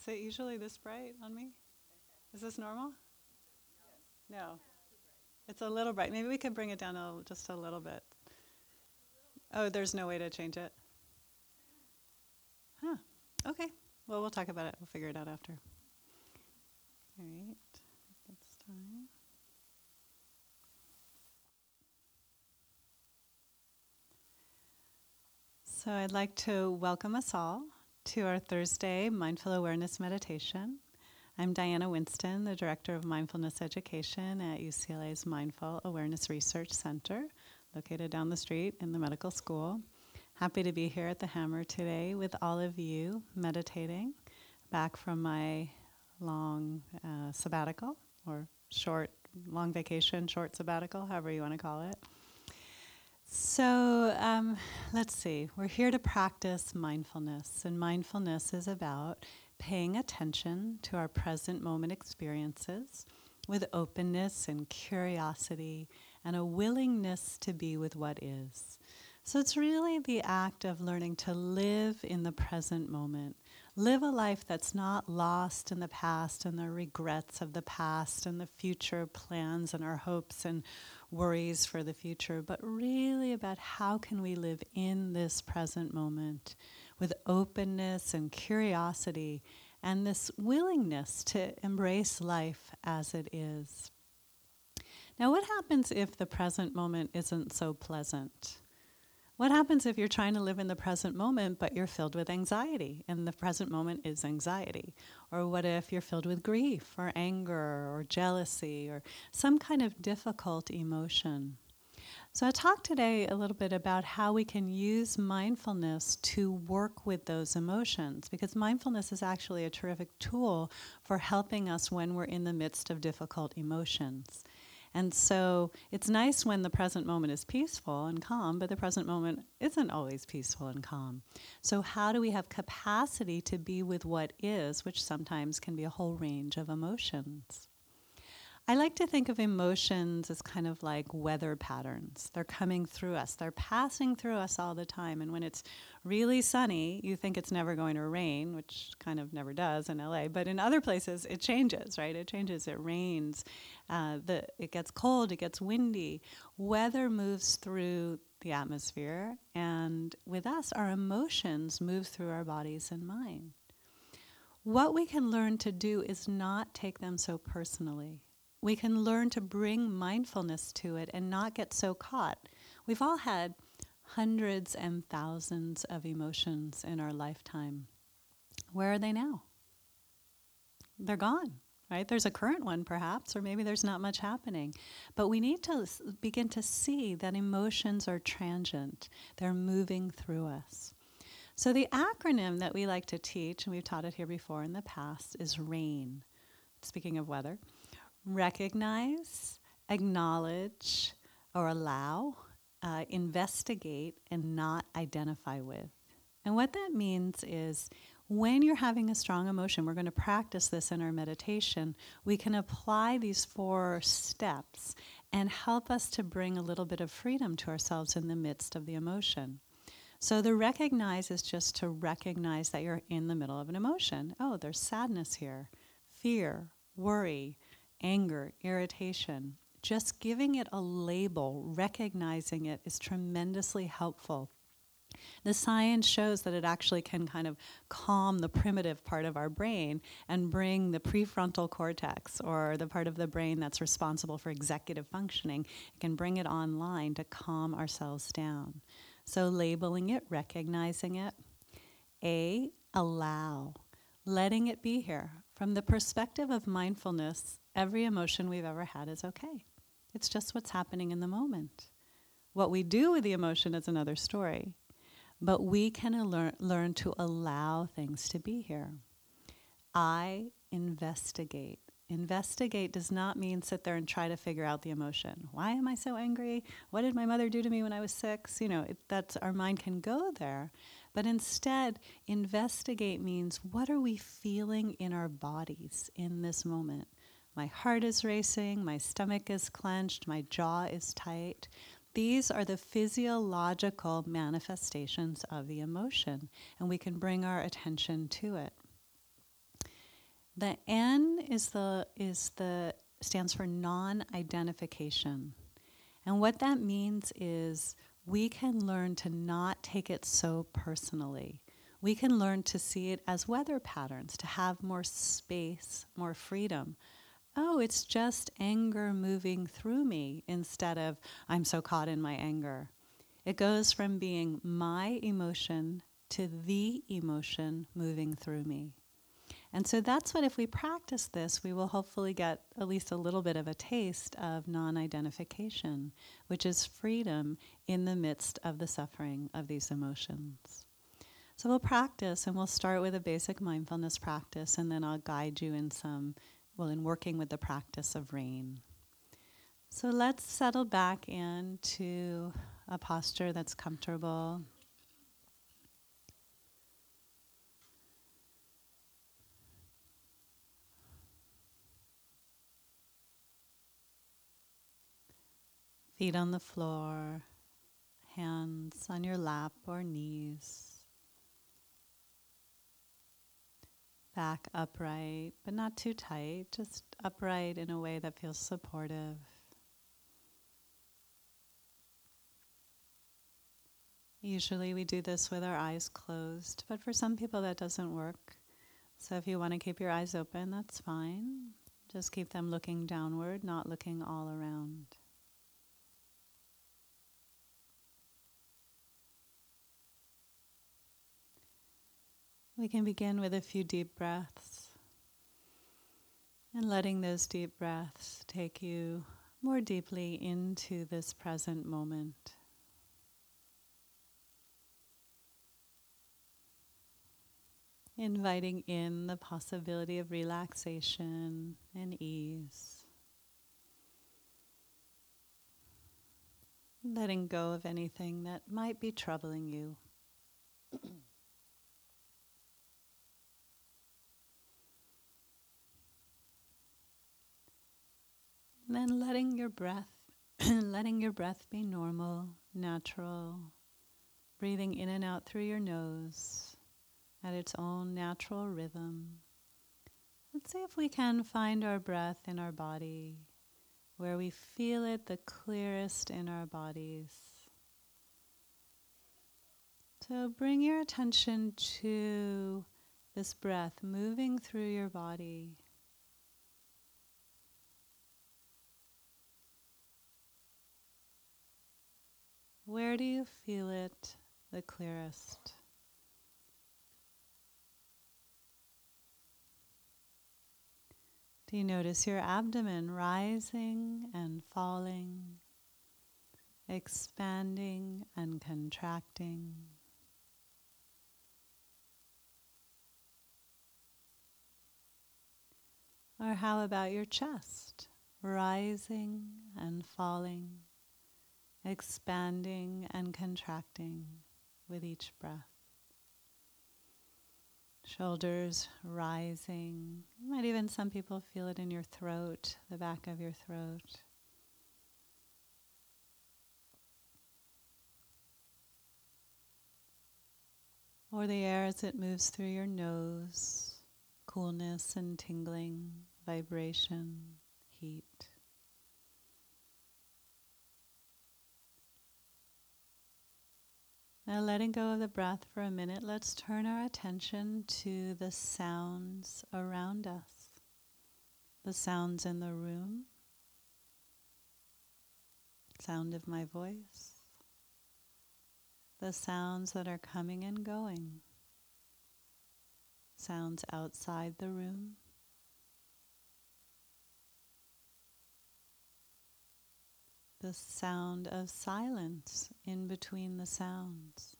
Is it usually this bright on me? Is this normal? No. It's a little bright. Maybe we could bring it down a, just a little bit. Oh, there's no way to change it? Huh. Okay. Well, we'll talk about it. We'll figure it out after. All right. It's time. So I'd like to welcome us all to our Thursday Mindful Awareness Meditation. I'm Diana Winston, the Director of Mindfulness Education at UCLA's Mindful Awareness Research Center, located down the street in the medical school. Happy to be here at the Hammer today with all of you meditating back from my long uh, sabbatical or short, long vacation, short sabbatical, however you want to call it. So um, let's see. We're here to practice mindfulness, and mindfulness is about paying attention to our present moment experiences with openness and curiosity and a willingness to be with what is. So it's really the act of learning to live in the present moment, live a life that's not lost in the past and the regrets of the past and the future plans and our hopes and worries for the future, but really about how can we live in this present moment with openness and curiosity and this willingness to embrace life as it is. Now, what happens if the present moment isn't so pleasant? What happens if you're trying to live in the present moment but you're filled with anxiety and the present moment is anxiety? Or what if you're filled with grief or anger or jealousy or some kind of difficult emotion? So, I talked today a little bit about how we can use mindfulness to work with those emotions because mindfulness is actually a terrific tool for helping us when we're in the midst of difficult emotions. And so it's nice when the present moment is peaceful and calm, but the present moment isn't always peaceful and calm. So, how do we have capacity to be with what is, which sometimes can be a whole range of emotions? I like to think of emotions as kind of like weather patterns. They're coming through us, they're passing through us all the time. And when it's really sunny, you think it's never going to rain, which kind of never does in LA. But in other places, it changes, right? It changes, it rains, uh, the, it gets cold, it gets windy. Weather moves through the atmosphere, and with us, our emotions move through our bodies and mind. What we can learn to do is not take them so personally we can learn to bring mindfulness to it and not get so caught. We've all had hundreds and thousands of emotions in our lifetime. Where are they now? They're gone, right? There's a current one perhaps, or maybe there's not much happening. But we need to begin to see that emotions are transient, they're moving through us. So, the acronym that we like to teach, and we've taught it here before in the past, is RAIN. Speaking of weather, recognize, acknowledge, or allow, uh, investigate, and not identify with. And what that means is when you're having a strong emotion, we're going to practice this in our meditation, we can apply these four steps and help us to bring a little bit of freedom to ourselves in the midst of the emotion. So the recognize is just to recognize that you're in the middle of an emotion. Oh, there's sadness here, fear, worry, anger, irritation, just giving it a label, recognizing it is tremendously helpful. The science shows that it actually can kind of calm the primitive part of our brain and bring the prefrontal cortex, or the part of the brain that's responsible for executive functioning, it can bring it online to calm ourselves down. So, labeling it, recognizing it. A, allow, letting it be here. From the perspective of mindfulness, every emotion we've ever had is okay. It's just what's happening in the moment. What we do with the emotion is another story. But we can learn, learn to allow things to be here. I investigate. Investigate does not mean sit there and try to figure out the emotion. Why am I so angry? What did my mother do to me when I was six? You know, it, that's our mind can go there. But instead, investigate means what are we feeling in our bodies in this moment? My heart is racing, my stomach is clenched, my jaw is tight. These are the physiological manifestations of the emotion, and we can bring our attention to it. The N is the is the stands for non-identification. And what that means is we can learn to not take it so personally. We can learn to see it as weather patterns, to have more space, more freedom. Oh, it's just anger moving through me instead of I'm so caught in my anger. It goes from being my emotion to the emotion moving through me. And so that's what, if we practice this, we will hopefully get at least a little bit of a taste of non identification, which is freedom in the midst of the suffering of these emotions. So we'll practice and we'll start with a basic mindfulness practice, and then I'll guide you in some, well, in working with the practice of rain. So let's settle back into a posture that's comfortable. Feet on the floor, hands on your lap or knees. Back upright, but not too tight, just upright in a way that feels supportive. Usually we do this with our eyes closed, but for some people that doesn't work. So if you want to keep your eyes open, that's fine. Just keep them looking downward, not looking all around. We can begin with a few deep breaths and letting those deep breaths take you more deeply into this present moment. Inviting in the possibility of relaxation and ease. Letting go of anything that might be troubling you. then letting your breath, letting your breath be normal, natural, breathing in and out through your nose at its own natural rhythm. Let's see if we can find our breath in our body, where we feel it the clearest in our bodies. So bring your attention to this breath moving through your body. Where do you feel it the clearest? Do you notice your abdomen rising and falling, expanding and contracting? Or how about your chest, rising and falling? Expanding and contracting with each breath. Shoulders rising. You might even, some people feel it in your throat, the back of your throat. Or the air as it moves through your nose, coolness and tingling, vibration, heat. Now, letting go of the breath for a minute, let's turn our attention to the sounds around us, the sounds in the room, sound of my voice, the sounds that are coming and going, sounds outside the room. The sound of silence in between the sounds.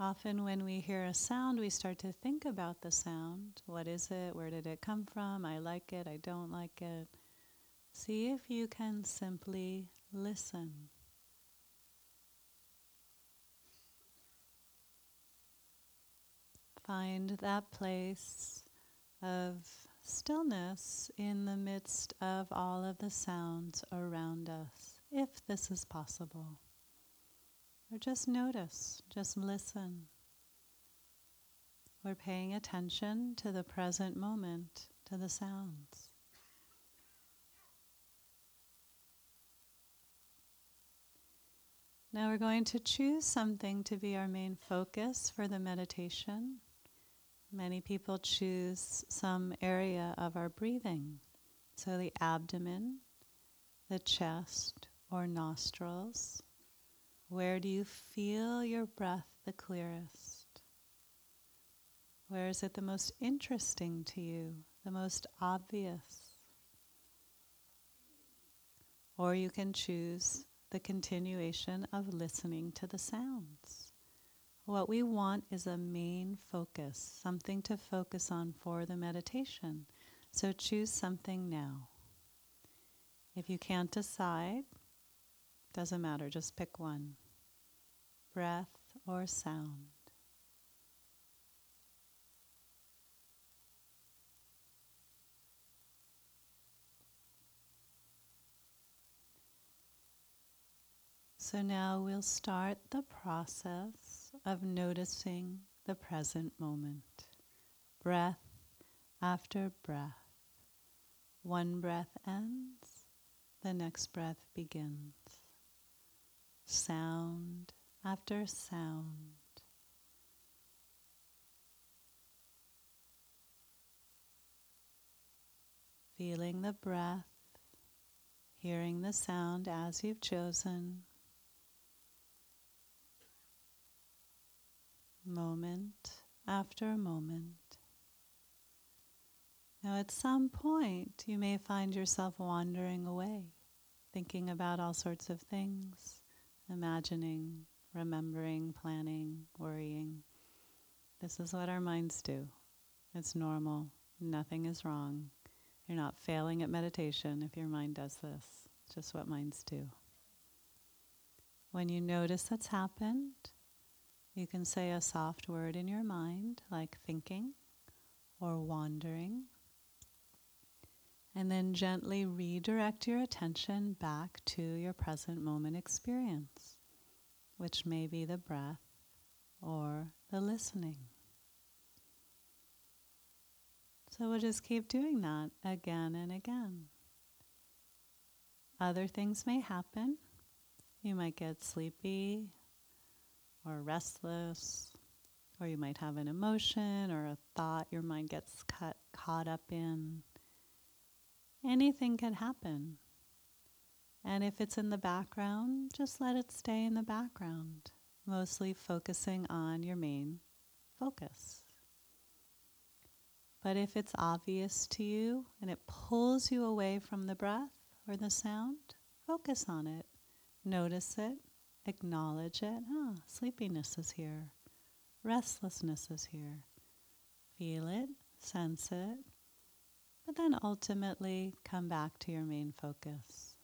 Often, when we hear a sound, we start to think about the sound. What is it? Where did it come from? I like it. I don't like it. See if you can simply listen. Find that place of stillness in the midst of all of the sounds around us. if this is possible. Or just notice, just listen. We're paying attention to the present moment, to the sounds. Now we're going to choose something to be our main focus for the meditation. Many people choose some area of our breathing. So the abdomen, the chest, or nostrils. Where do you feel your breath the clearest? Where is it the most interesting to you, the most obvious? Or you can choose the continuation of listening to the sounds. What we want is a main focus, something to focus on for the meditation. So choose something now. If you can't decide, doesn't matter, just pick one breath or sound. So now we'll start the process of noticing the present moment, breath after breath. One breath ends, the next breath begins. Sound after sound. Feeling the breath, hearing the sound as you've chosen. Moment after moment. Now, at some point, you may find yourself wandering away, thinking about all sorts of things, imagining, remembering, planning, worrying. This is what our minds do. It's normal. Nothing is wrong. You're not failing at meditation if your mind does this. It's just what minds do. When you notice that's happened, you can say a soft word in your mind, like thinking or wandering, and then gently redirect your attention back to your present moment experience, which may be the breath or the listening. So we'll just keep doing that again and again. Other things may happen. You might get sleepy, or restless, or you might have an emotion or a thought your mind gets cut, caught up in. Anything can happen. And if it's in the background, just let it stay in the background, mostly focusing on your main focus. But if it's obvious to you and it pulls you away from the breath or the sound, focus on it. Notice it acknowledge it. Ah, sleepiness is here. Restlessness is here. Feel it, sense it, but then ultimately come back to your main focus.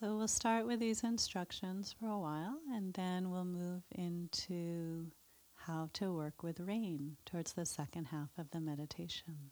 So we'll start with these instructions for a while and then we'll move into how to work with rain towards the second half of the meditation.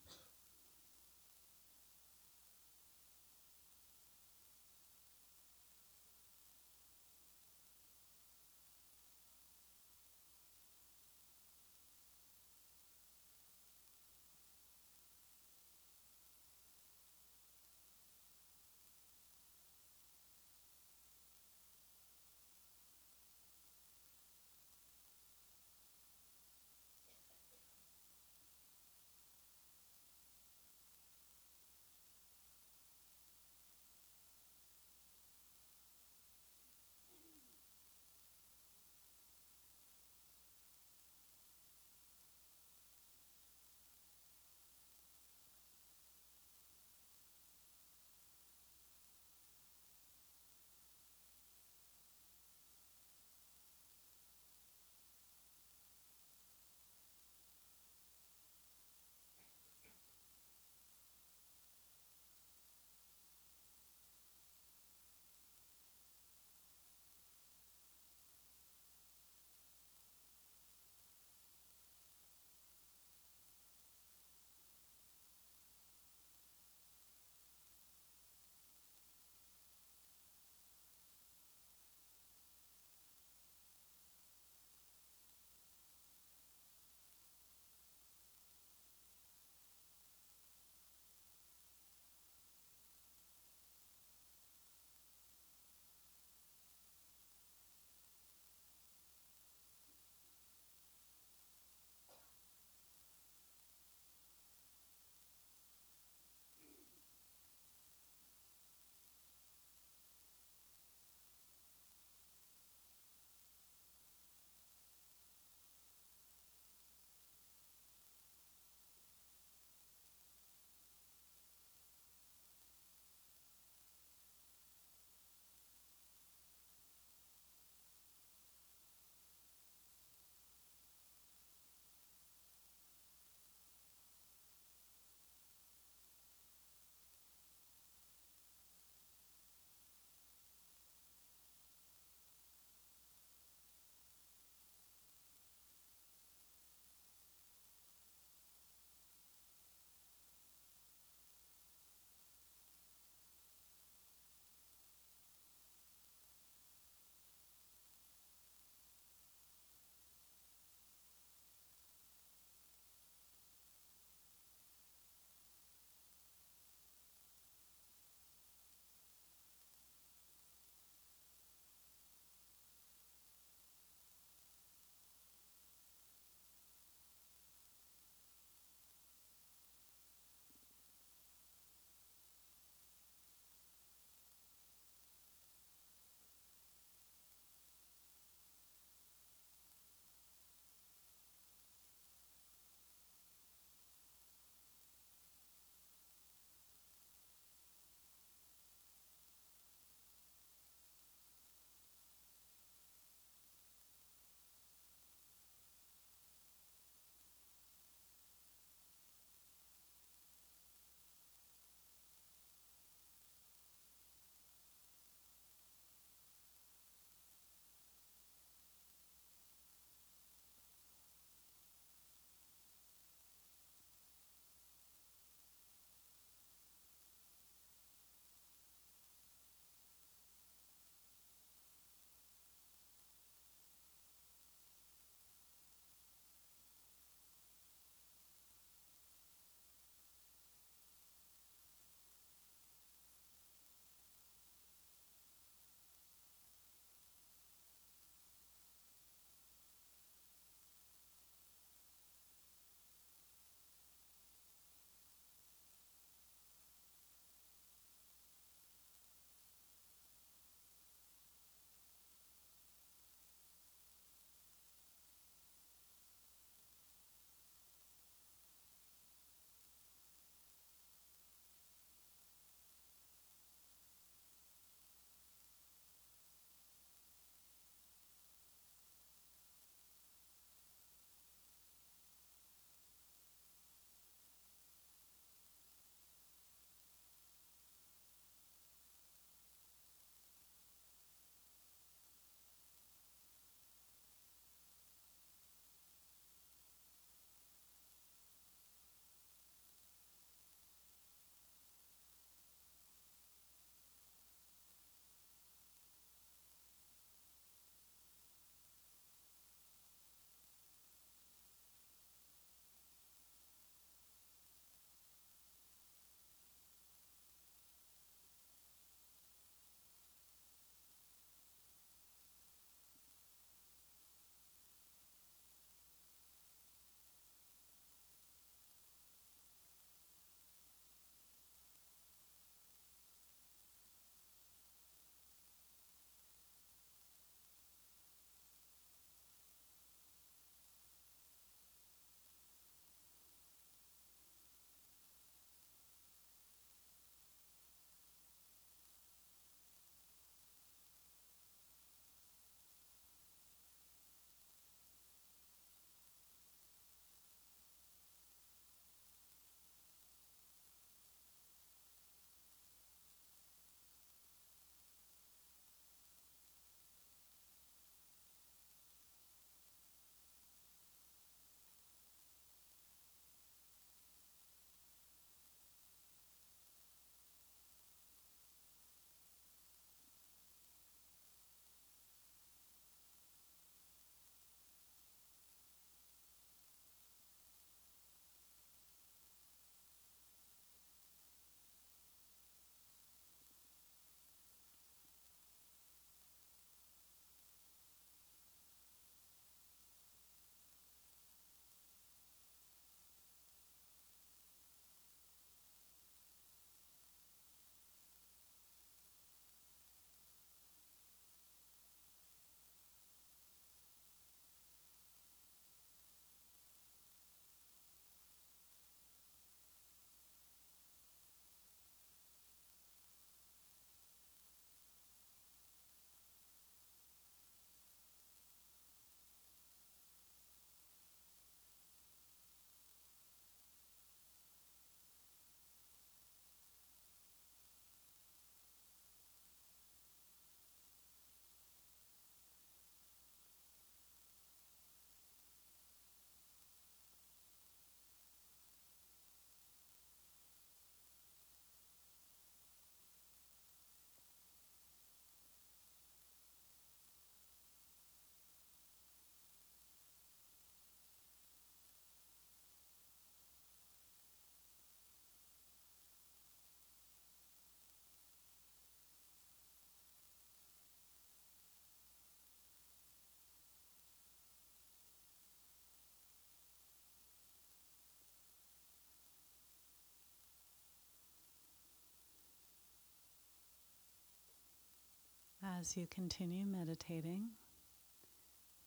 As you continue meditating,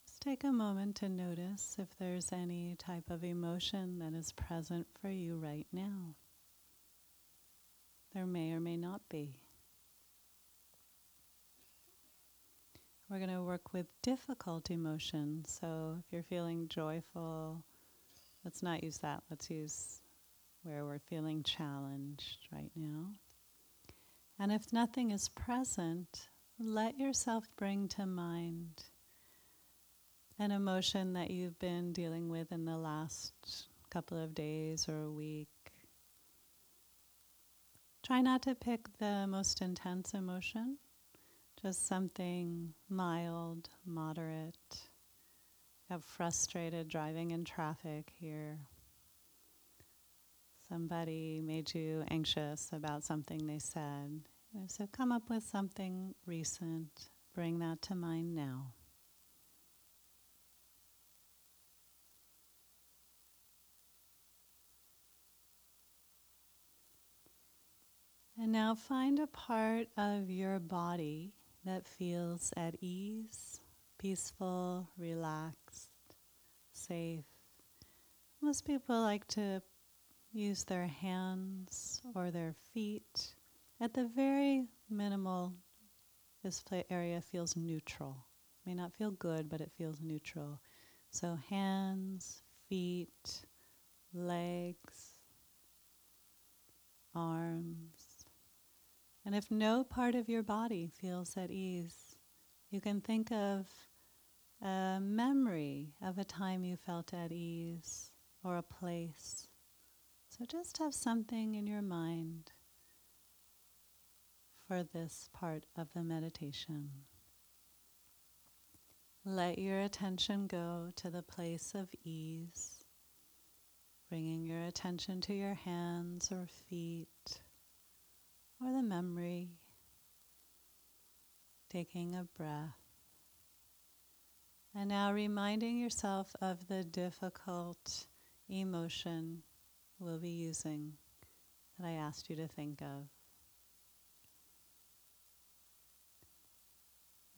just take a moment to notice if there's any type of emotion that is present for you right now. There may or may not be. We're going to work with difficult emotions. So if you're feeling joyful, let's not use that. Let's use where we're feeling challenged right now. And if nothing is present, let yourself bring to mind an emotion that you've been dealing with in the last couple of days or a week. Try not to pick the most intense emotion. Just something mild, moderate. Got frustrated driving in traffic here. Somebody made you anxious about something they said. So come up with something recent. Bring that to mind now. And now find a part of your body that feels at ease, peaceful, relaxed, safe. Most people like to use their hands or their feet. At the very minimal, this play area feels neutral. May not feel good, but it feels neutral. So hands, feet, legs, arms, and if no part of your body feels at ease, you can think of a memory of a time you felt at ease or a place. So just have something in your mind for this part of the meditation. Let your attention go to the place of ease, bringing your attention to your hands or feet or the memory, taking a breath. And now reminding yourself of the difficult emotion we'll be using that I asked you to think of.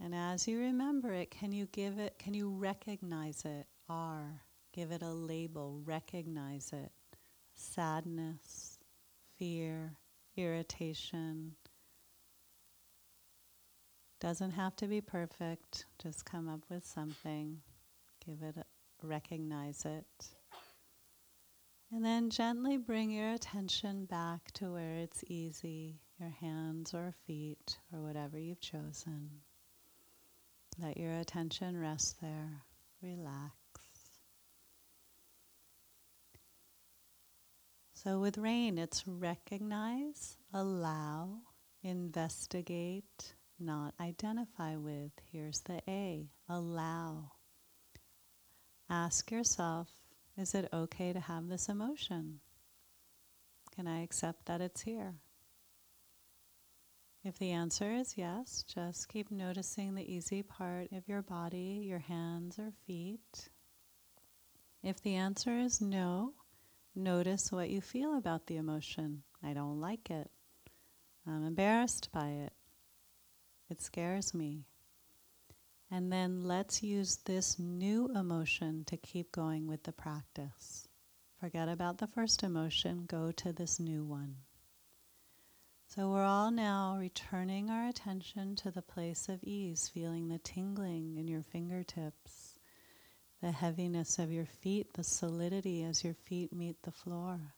And as you remember it, can you give it, can you recognize it? R. Give it a label, recognize it. Sadness, fear, irritation. Doesn't have to be perfect, just come up with something, give it, a, recognize it. And then gently bring your attention back to where it's easy, your hands or feet or whatever you've chosen. Let your attention rest there. Relax. So with rain, it's recognize, allow, investigate, not identify with. Here's the A allow. Ask yourself is it okay to have this emotion? Can I accept that it's here? If the answer is yes, just keep noticing the easy part of your body, your hands or feet. If the answer is no, Notice what you feel about the emotion. I don't like it. I'm embarrassed by it. It scares me. And then let's use this new emotion to keep going with the practice. Forget about the first emotion, go to this new one. So we're all now returning our attention to the place of ease, feeling the tingling in your fingertips the heaviness of your feet, the solidity as your feet meet the floor.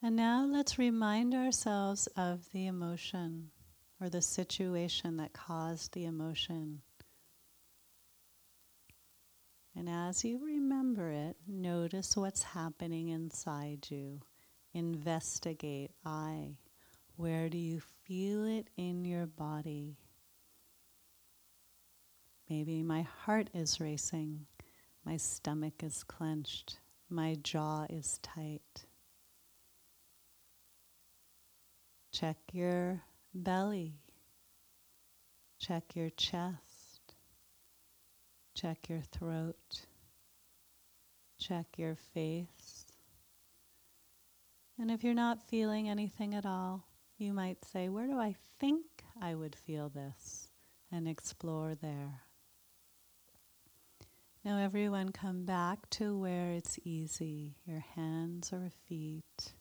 And now let's remind ourselves of the emotion or the situation that caused the emotion. And as you remember it, notice what's happening inside you. Investigate I. Where do you feel it in your body? Maybe my heart is racing, my stomach is clenched, my jaw is tight. Check your belly, check your chest, check your throat, check your face. And if you're not feeling anything at all, you might say, Where do I think I would feel this and explore there. Now, everyone, come back to where it's easy, your hands or feet,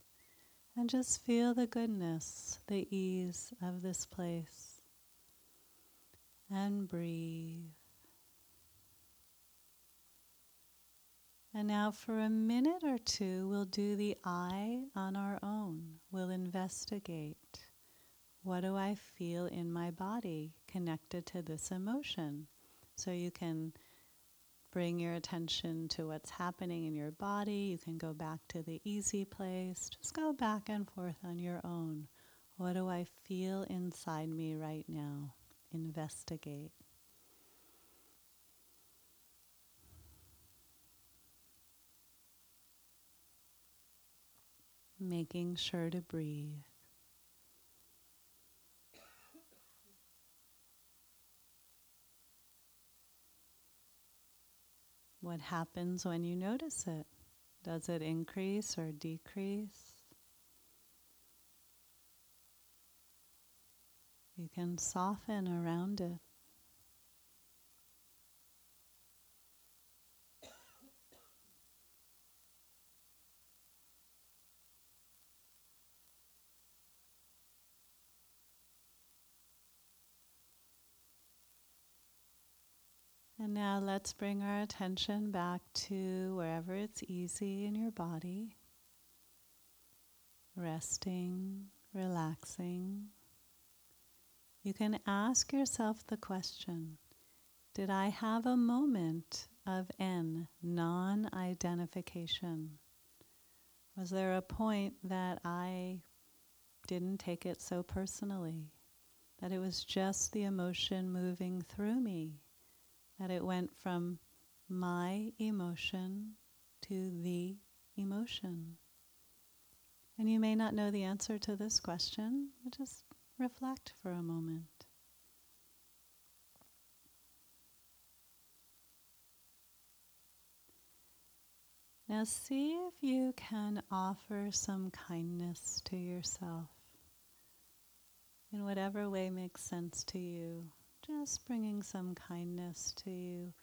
and just feel the goodness, the ease of this place. And breathe. And now, for a minute or two, we'll do the I on our own. We'll investigate. What do I feel in my body connected to this emotion? So you can bring your attention to what's happening in your body. You can go back to the easy place. Just go back and forth on your own. What do I feel inside me right now? Investigate. Making sure to breathe. What happens when you notice it? Does it increase or decrease? You can soften around it. And now let's bring our attention back to wherever it's easy in your body. Resting, relaxing. You can ask yourself the question Did I have a moment of N, non identification? Was there a point that I didn't take it so personally? That it was just the emotion moving through me? That it went from my emotion to the emotion. And you may not know the answer to this question, but just reflect for a moment. Now, see if you can offer some kindness to yourself in whatever way makes sense to you just bringing some kindness to you.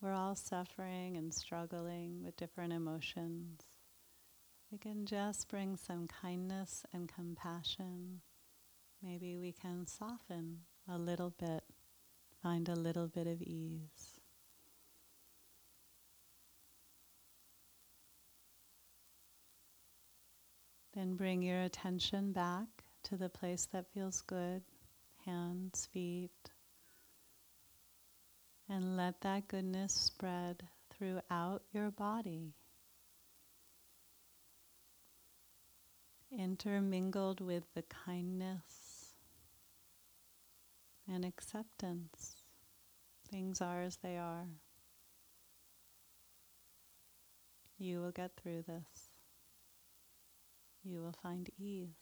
We're all suffering and struggling with different emotions. We can just bring some kindness and compassion. Maybe we can soften a little bit, find a little bit of ease. Then bring your attention back to the place that feels good hands, feet. And let that goodness spread throughout your body. Intermingled with the kindness and acceptance. Things are as they are. You will get through this. You will find ease.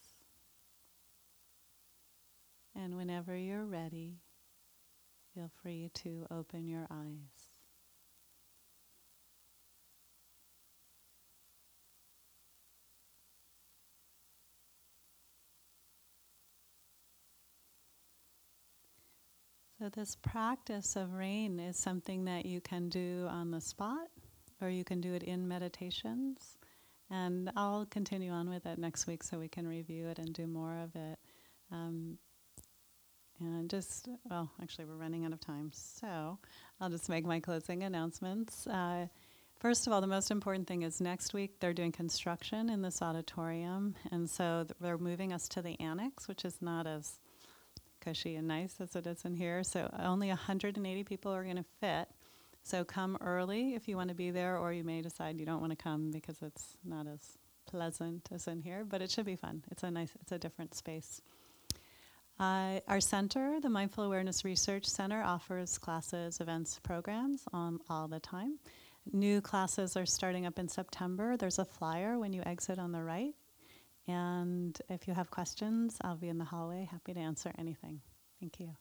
And whenever you're ready, feel free to open your eyes. So, this practice of rain is something that you can do on the spot or you can do it in meditations. And I'll continue on with it next week so we can review it and do more of it. Um, and just, well, actually, we're running out of time, so I'll just make my closing announcements. Uh, first of all, the most important thing is next week they're doing construction in this auditorium, and so th- they're moving us to the annex, which is not as cushy and nice as it is in here. So only 180 people are going to fit. So come early if you want to be there, or you may decide you don't want to come because it's not as pleasant as in here, but it should be fun. It's a nice, it's a different space. Uh, our center, the Mindful Awareness Research Center, offers classes, events, programs on all the time. New classes are starting up in September. There's a flyer when you exit on the right. And if you have questions, I'll be in the hallway, happy to answer anything. Thank you.